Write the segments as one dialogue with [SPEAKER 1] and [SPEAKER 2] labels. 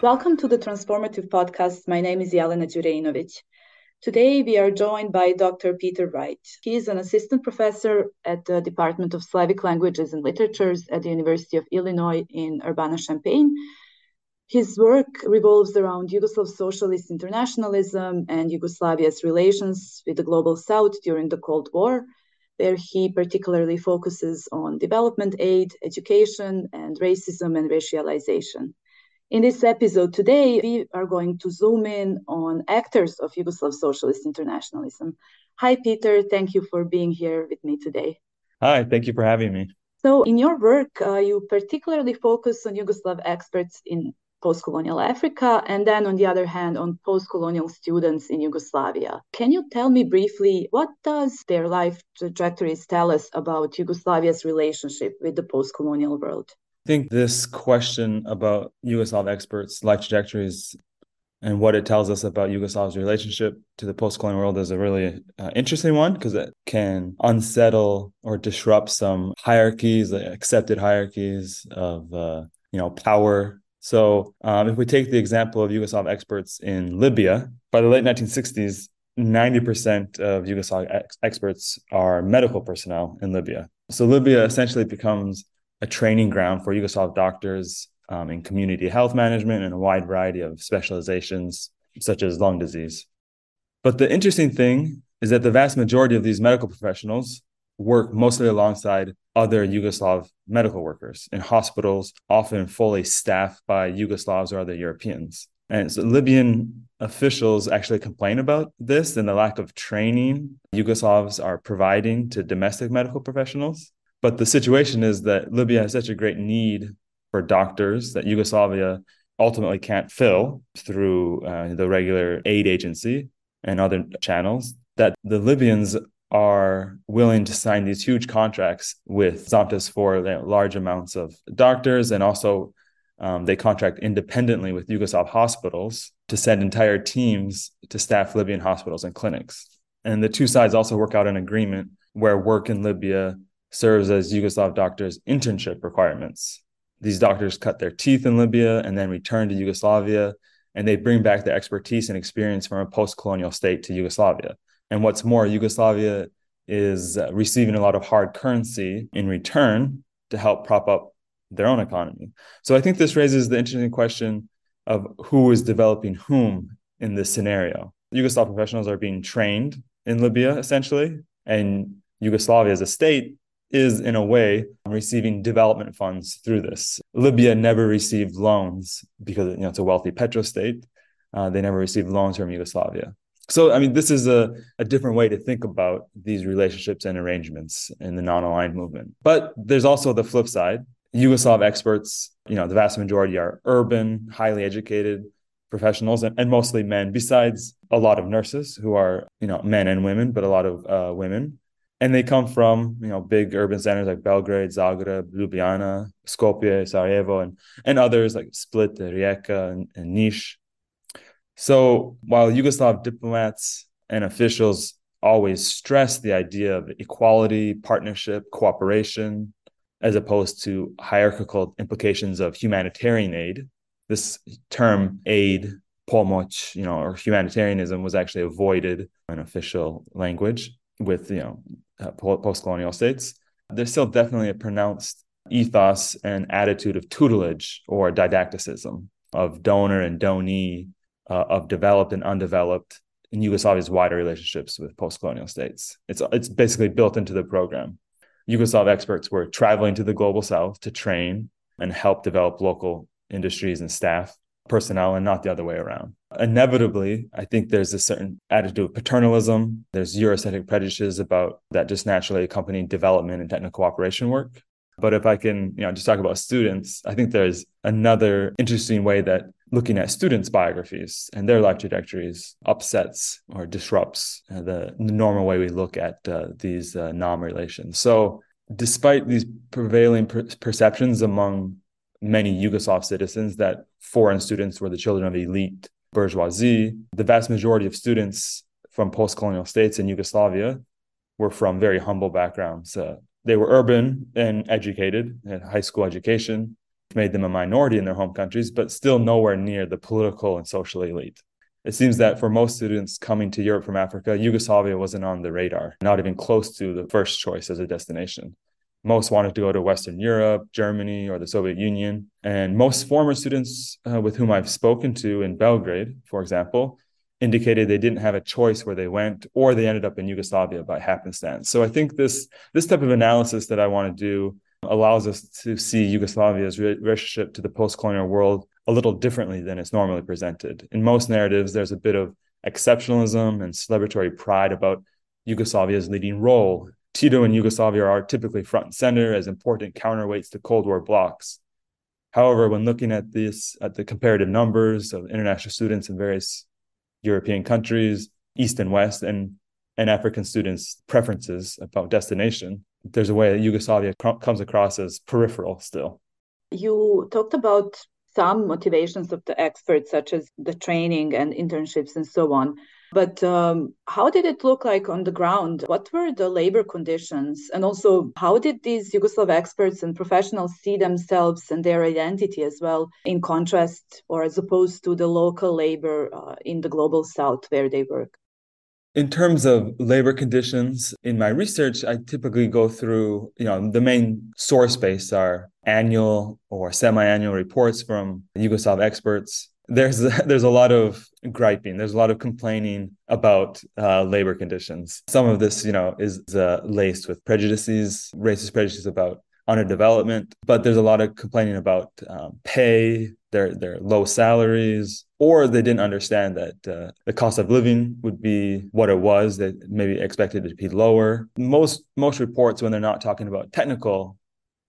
[SPEAKER 1] Welcome to the Transformative Podcast. My name is Jelena Đureinović. Today we are joined by Dr. Peter Wright. He is an assistant professor at the Department of Slavic Languages and Literatures at the University of Illinois in Urbana-Champaign. His work revolves around Yugoslav socialist internationalism and Yugoslavia's relations with the global south during the Cold War, where he particularly focuses on development aid, education, and racism and racialization. In this episode today, we are going to zoom in on actors of Yugoslav socialist internationalism. Hi, Peter. Thank you for being here with me today.
[SPEAKER 2] Hi, thank you for having me.
[SPEAKER 1] So, in your work, uh, you particularly focus on Yugoslav experts in post colonial Africa, and then on the other hand, on post colonial students in Yugoslavia. Can you tell me briefly what does their life trajectories tell us about Yugoslavia's relationship with the post colonial world?
[SPEAKER 2] Think this question about Yugoslav experts' life trajectories and what it tells us about Yugoslav's relationship to the post-colonial world is a really uh, interesting one because it can unsettle or disrupt some hierarchies, like accepted hierarchies of uh, you know power. So, um, if we take the example of Yugoslav experts in Libya, by the late 1960s, 90% of Yugoslav ex- experts are medical personnel in Libya. So Libya essentially becomes a training ground for Yugoslav doctors um, in community health management and a wide variety of specializations, such as lung disease. But the interesting thing is that the vast majority of these medical professionals work mostly alongside other Yugoslav medical workers in hospitals, often fully staffed by Yugoslavs or other Europeans. And so Libyan officials actually complain about this and the lack of training Yugoslavs are providing to domestic medical professionals. But the situation is that Libya has such a great need for doctors that Yugoslavia ultimately can't fill through uh, the regular aid agency and other channels that the Libyans are willing to sign these huge contracts with Zontas for you know, large amounts of doctors and also um, they contract independently with Yugoslav hospitals to send entire teams to staff Libyan hospitals and clinics. And the two sides also work out an agreement where work in Libya serves as Yugoslav doctors' internship requirements. These doctors cut their teeth in Libya and then return to Yugoslavia, and they bring back the expertise and experience from a post colonial state to Yugoslavia. And what's more, Yugoslavia is receiving a lot of hard currency in return to help prop up their own economy. So I think this raises the interesting question of who is developing whom in this scenario. Yugoslav professionals are being trained in Libya, essentially, and Yugoslavia as a state is in a way receiving development funds through this. Libya never received loans because you know it's a wealthy petrostate. Uh, they never received loans from Yugoslavia. So I mean, this is a, a different way to think about these relationships and arrangements in the non-aligned movement. But there's also the flip side. Yugoslav experts, you know, the vast majority are urban, highly educated professionals and, and mostly men, besides a lot of nurses who are, you know, men and women, but a lot of uh, women and they come from you know big urban centers like Belgrade, Zagreb, Ljubljana, Skopje, Sarajevo, and and others like Split, Rijeka, and, and Niš. So while Yugoslav diplomats and officials always stressed the idea of equality, partnership, cooperation, as opposed to hierarchical implications of humanitarian aid, this term aid, pomoc, you know, or humanitarianism was actually avoided in official language with you know uh, post-colonial states, there's still definitely a pronounced ethos and attitude of tutelage or didacticism of donor and donee, uh, of developed and undeveloped in Yugoslavia's wider relationships with post-colonial states. It's it's basically built into the program. Yugoslav experts were traveling to the global south to train and help develop local industries and staff personnel and not the other way around. Inevitably, I think there's a certain attitude of paternalism. There's Eurocentric prejudices about that just naturally accompany development and technical cooperation work. But if I can, you know, just talk about students, I think there's another interesting way that looking at students' biographies and their life trajectories upsets or disrupts uh, the, normal way we look at uh, these uh, NAM relations. So, despite these prevailing per- perceptions among many Yugoslav citizens that foreign students were the children of elite bourgeoisie. The vast majority of students from post colonial states in Yugoslavia were from very humble backgrounds. Uh, they were urban and educated, had high school education, made them a minority in their home countries, but still nowhere near the political and social elite. It seems that for most students coming to Europe from Africa, Yugoslavia wasn't on the radar, not even close to the first choice as a destination. Most wanted to go to Western Europe, Germany, or the Soviet Union. And most former students uh, with whom I've spoken to in Belgrade, for example, indicated they didn't have a choice where they went or they ended up in Yugoslavia by happenstance. So I think this this type of analysis that I want to do allows us to see Yugoslavia's relationship to the post-colonial world a little differently than it's normally presented. In most narratives, there's a bit of exceptionalism and celebratory pride about Yugoslavia's leading role. Tito and Yugoslavia are typically front and center as important counterweights to Cold War blocs. However, when looking at this, at the comparative numbers of international students in various European countries, East and West, and and African students' preferences about destination, there's a way that Yugoslavia comes across as peripheral still.
[SPEAKER 1] You talked about some motivations of the experts, such as the training and internships and so on. But um, how did it look like on the ground? What were the labor conditions? And also, how did these Yugoslav experts and professionals see themselves and their identity as well, in contrast or as opposed to the local labor uh, in the global south where they work?
[SPEAKER 2] In terms of labor conditions, in my research, I typically go through, you know, the main source base are annual or semi-annual reports from Yugoslav experts. There's there's a lot of griping. There's a lot of complaining about uh, labor conditions. Some of this, you know, is uh, laced with prejudices, racist prejudices about underdevelopment, but there's a lot of complaining about um, pay, their their low salaries, or they didn't understand that uh, the cost of living would be what it was. They maybe expected it to be lower. Most most reports, when they're not talking about technical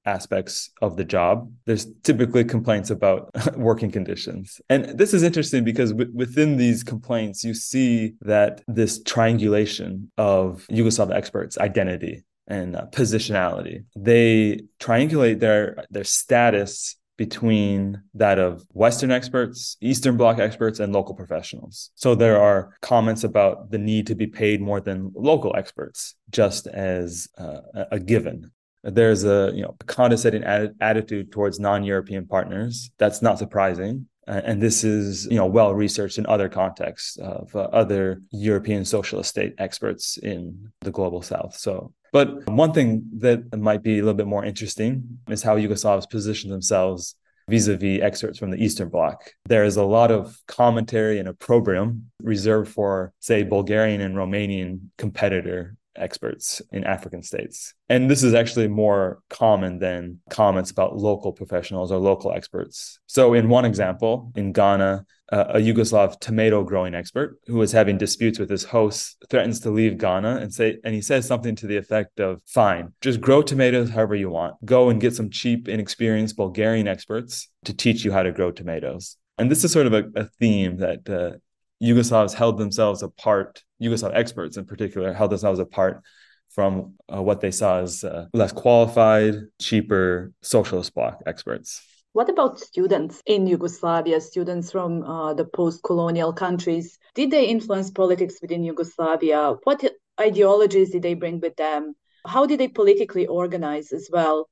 [SPEAKER 2] aspects of the job, there's typically complaints about working conditions. And this is interesting because w- within these complaints, you see that this triangulation of Yugoslav experts' identity and uh, positionality. They triangulate their their status between that of Western experts, Eastern Bloc experts, and local professionals. So there are comments about the need to be paid more than local experts, just as uh, a given. There's a you know condescending attitude towards non-European partners. That's not surprising. and this is you know well researched in other contexts of uh, other European socialist state experts in the global South. So but one thing that might be a little bit more interesting is how Yugoslavs position themselves vis-a-vis excerpts from the Eastern Bloc. There is a lot of commentary and opprobrium reserved for, say, Bulgarian and Romanian competitor experts in African states. And this is actually more common than comments about local professionals or local experts. So, in one example, in Ghana, uh, a Yugoslav tomato growing expert who was having disputes with his hosts threatens to leave Ghana and say and he says something to the effect of fine just grow tomatoes however you want go and get some cheap inexperienced Bulgarian experts to teach you how to grow tomatoes and this is sort of a, a theme that uh, Yugoslavs held themselves apart, Yugoslav experts in particular, held themselves apart from uh, what they saw as uh, less qualified, cheaper socialist bloc experts.
[SPEAKER 1] What about students in Yugoslavia, students from uh, the post colonial countries? Did they influence politics within Yugoslavia? What ideologies did they bring with them? How did they politically organize as well?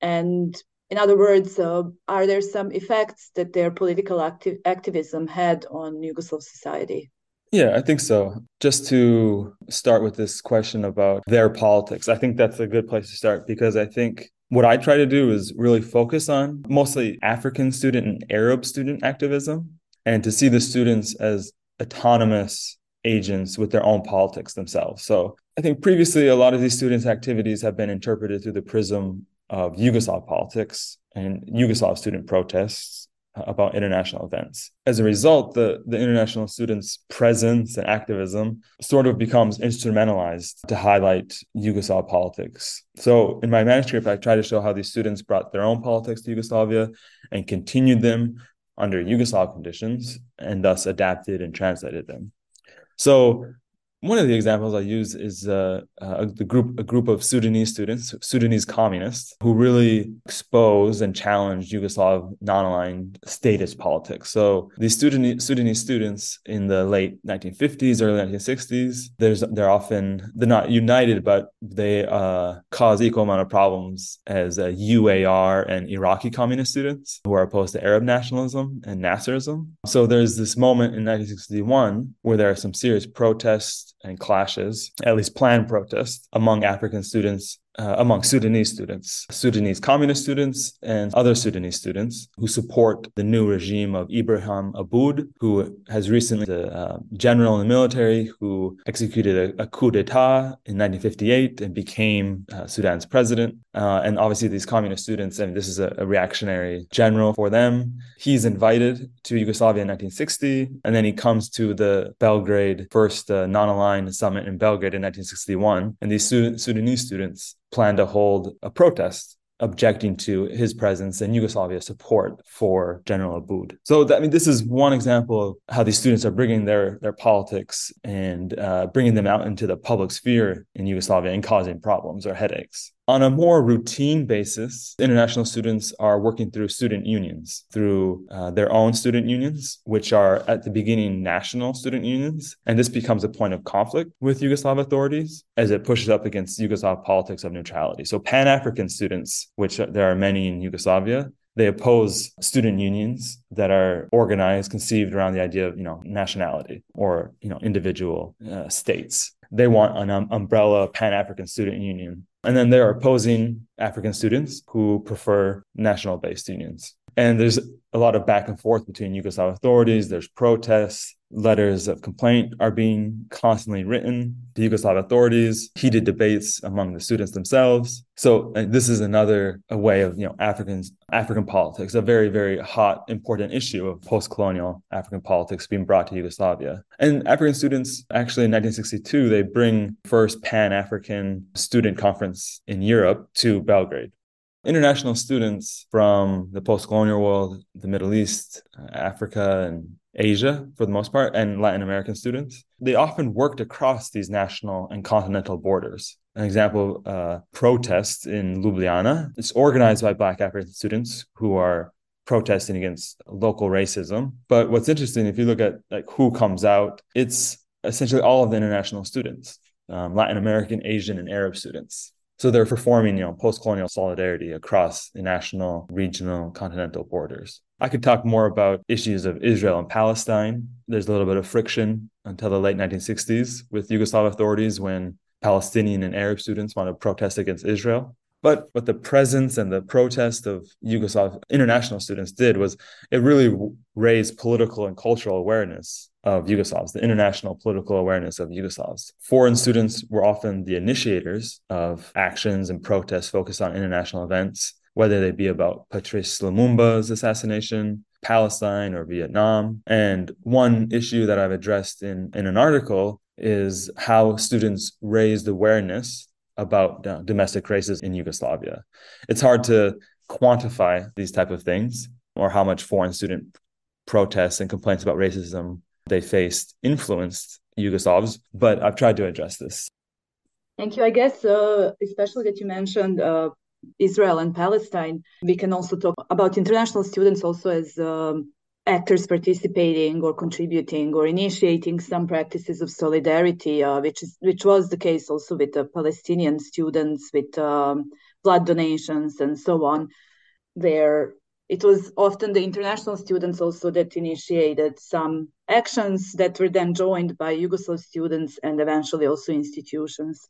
[SPEAKER 1] And in other words, uh, are there some effects that their political acti- activism had on Yugoslav society?
[SPEAKER 2] Yeah, I think so. Just to start with this question about their politics, I think that's a good place to start because I think what I try to do is really focus on mostly African student and Arab student activism and to see the students as autonomous agents with their own politics themselves. So I think previously a lot of these students' activities have been interpreted through the prism of Yugoslav politics and Yugoslav student protests uh, about international events. As a result, the, the international students' presence and activism sort of becomes instrumentalized to highlight Yugoslav politics. So in my manuscript, I try to show how these students brought their own politics to Yugoslavia and continued them under Yugoslav conditions and thus adapted and translated them. So one of the examples I use is uh, uh, the group, a group of Sudanese students, Sudanese communists, who really exposed and challenged Yugoslav non-aligned statist politics. So these Sudanese, Sudanese students in the late 1950s, early 1960s, there's they're often they're not united, but they uh, cause equal amount of problems as UAR and Iraqi communist students who are opposed to Arab nationalism and Nasserism. So there's this moment in 1961 where there are some serious protests and clashes, at least planned protests, among African students uh, among Sudanese students, Sudanese communist students, and other Sudanese students who support the new regime of Ibrahim Abboud, who has recently a uh, general in the military who executed a, a coup d'etat in 1958 and became uh, Sudan's president. Uh, and obviously, these communist students, I mean, this is a, a reactionary general for them. He's invited to Yugoslavia in 1960, and then he comes to the Belgrade first uh, non-aligned summit in Belgrade in 1961. And these Sudanese students plan to hold a protest objecting to his presence and Yugoslavia's support for General Abboud. So I mean, this is one example of how these students are bringing their their politics and uh, bringing them out into the public sphere in Yugoslavia and causing problems or headaches. On a more routine basis, international students are working through student unions, through uh, their own student unions, which are at the beginning national student unions. And this becomes a point of conflict with Yugoslav authorities as it pushes up against Yugoslav politics of neutrality. So, Pan African students, which there are many in Yugoslavia, they oppose student unions that are organized conceived around the idea of you know nationality or you know individual uh, states they want an um, umbrella pan-african student union and then they're opposing African students who prefer national based unions. And there's a lot of back and forth between Yugoslav authorities. There's protests, letters of complaint are being constantly written to Yugoslav authorities, heated debates among the students themselves. So uh, this is another way of you know Africans African politics, a very very hot important issue of post-colonial African politics being brought to Yugoslavia. And African students actually in 1962 they bring first Pan-African student conference in Europe to Belgrade international students from the post-colonial world, the Middle East, Africa, and Asia for the most part, and Latin American students. They often worked across these national and continental borders. An example, uh, protests in Ljubljana. It's organized by Black African students who are protesting against local racism. But what's interesting, if you look at like who comes out, it's essentially all of the international students, um, Latin American, Asian, and Arab students. So they're performing, you know, post-colonial solidarity across national, regional, continental borders. I could talk more about issues of Israel and Palestine. There's a little bit of friction until the late 1960s with Yugoslav authorities when Palestinian and Arab students want to protest against Israel. But what the presence and the protest of Yugoslav international students did was it really raised political and cultural awareness of Yugoslavs, the international political awareness of Yugoslavs. Foreign students were often the initiators of actions and protests focused on international events, whether they be about Patrice Lumumba's assassination, Palestine, or Vietnam. And one issue that I've addressed in, in an article is how students raised awareness about domestic races in Yugoslavia. It's hard to quantify these type of things or how much foreign student protests and complaints about racism they faced influenced Yugoslavs, but I've tried to address this.
[SPEAKER 1] Thank you. I guess, uh, especially that you mentioned uh, Israel and Palestine, we can also talk about international students also as um, actors participating or contributing or initiating some practices of solidarity, uh, which is which was the case also with the Palestinian students with um, blood donations and so on, There, it was often the international students also that initiated some actions that were then joined by Yugoslav students and eventually also institutions.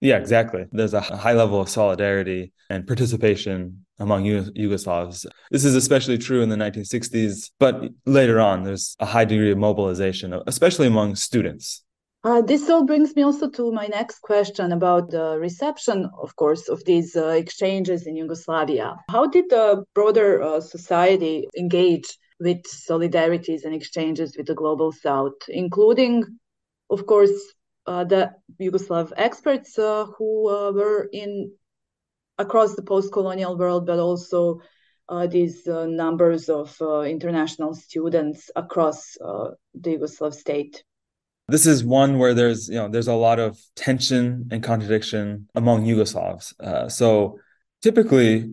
[SPEAKER 2] Yeah, exactly. There's a high level of solidarity and participation among Yugoslavs. This is especially true in the 1960s, but later on, there's a high degree of mobilization, especially among students.
[SPEAKER 1] Uh, this all brings me also to my next question about the reception, of course, of these uh, exchanges in Yugoslavia. How did the broader uh, society engage with solidarities and exchanges with the global south, including, of course, the Yugoslav experts uh, who uh, were in across the post-colonial world, but also these numbers of international students across the Yugoslav state?
[SPEAKER 2] This is one where there's you know there's a lot of tension and contradiction among Yugoslavs. Uh, so typically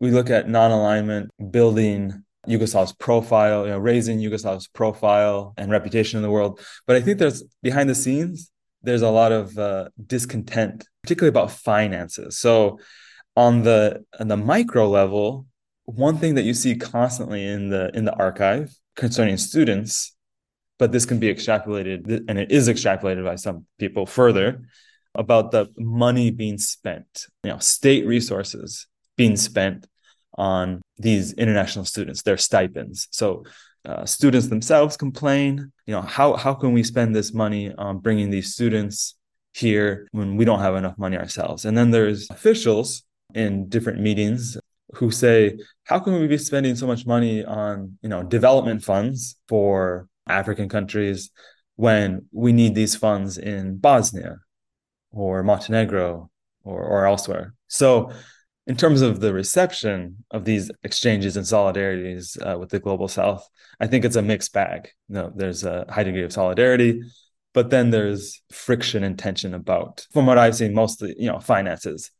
[SPEAKER 2] we look at non-alignment building Yugoslav's profile, you know, raising Yugoslav's profile and reputation in the world. But I think there's behind the scenes, there's a lot of uh, discontent, particularly about finances. So on the on the micro level, one thing that you see constantly in the in the archive concerning students, but this can be extrapolated, and it is extrapolated by some people further about the money being spent, you know, state resources being spent on these international students, their stipends. So uh, students themselves complain, you know, how how can we spend this money on bringing these students here when we don't have enough money ourselves? And then there's officials in different meetings who say, how can we be spending so much money on, you know, development funds for African countries when we need these funds in Bosnia or Montenegro or, or elsewhere? So in terms of the reception of these exchanges and solidarities uh, with the global south i think it's a mixed bag. You know, there's a high degree of solidarity but then there's friction and tension about from what i've seen mostly you know finances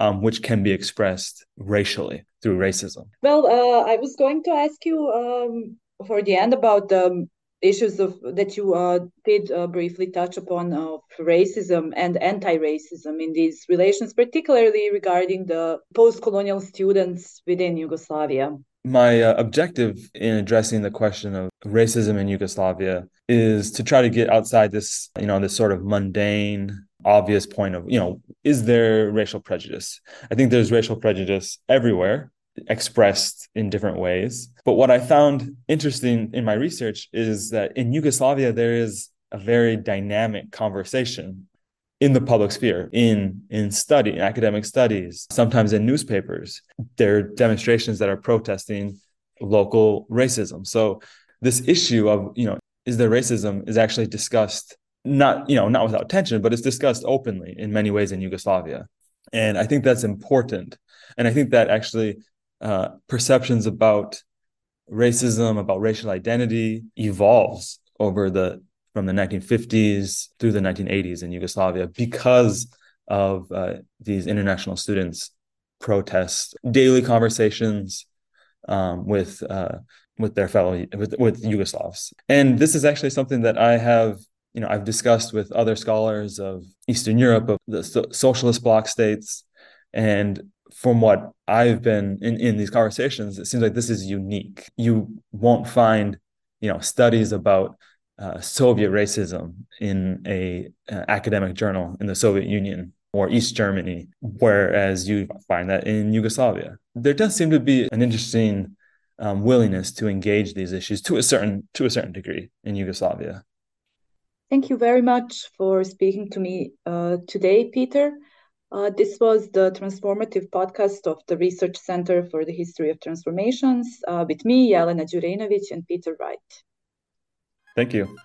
[SPEAKER 2] um, which can be expressed racially through racism.
[SPEAKER 1] Well uh, i was going to ask you um, for the end about the issues of that you uh, did uh, briefly touch upon of racism and anti-racism in these relations, particularly regarding the post-colonial students within Yugoslavia.
[SPEAKER 2] My uh, objective in addressing the question of racism in Yugoslavia is to try to get outside this, you know, this sort of mundane, obvious point of, you know, is there racial prejudice? I think there's racial prejudice everywhere expressed in different ways. But what I found interesting in my research is that in Yugoslavia, there is a very dynamic conversation in the public sphere, in in study, in academic studies, sometimes in newspapers. There are demonstrations that are protesting local racism. So this issue of, you know, is there racism is actually discussed not, you know, not without tension, but it's discussed openly in many ways in Yugoslavia. And I think that's important. And I think that actually uh, perceptions about racism, about racial identity evolves over the from the 1950s through the 1980s in Yugoslavia because of uh, these international students protests, daily conversations um, with uh, with their fellow with with Yugoslavs, and this is actually something that I have you know I've discussed with other scholars of Eastern Europe of the so- socialist bloc states, and from what I've been in, in these conversations, it seems like this is unique. You won't find, you know, studies about uh, Soviet racism in a uh, academic journal in the Soviet Union or East Germany, whereas you find that in Yugoslavia. There does seem to be an interesting um, willingness to engage these issues to a certain to a certain degree in Yugoslavia.
[SPEAKER 1] Thank you very much for speaking to me uh, today, Peter. Uh, this was the transformative podcast of the Research Center for the History of Transformations uh, with me, Jelena Đureinović, and Peter Wright.
[SPEAKER 2] Thank you.